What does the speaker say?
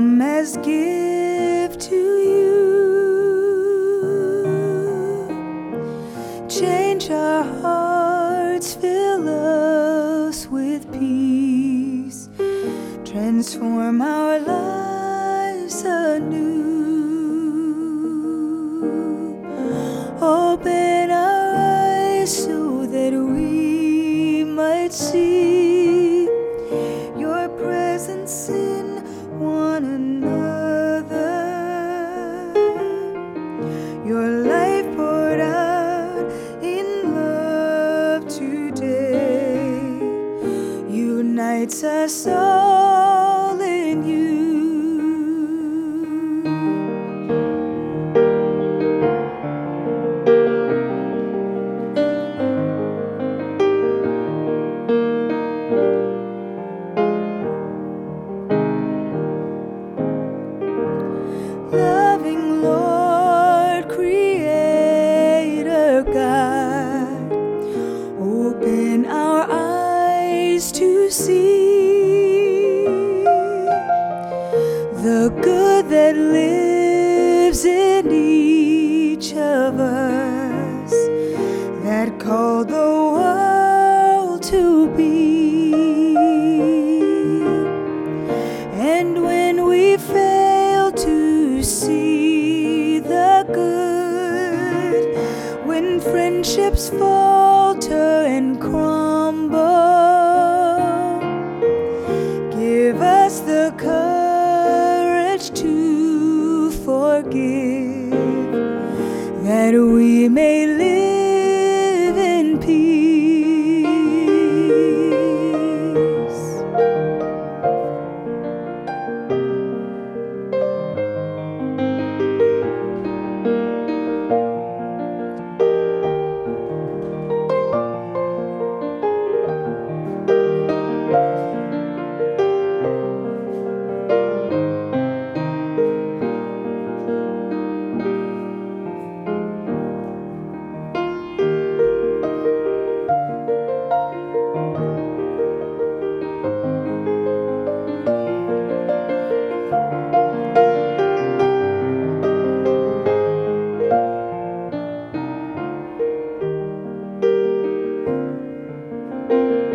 come as gift to you. Change our hearts, fill us with peace, transform our lives Your life poured out in love today unites us all in you. See the good that lives in each of us that called the world to be. And when we fail to see the good, when friendships falter and crumble, that we may live living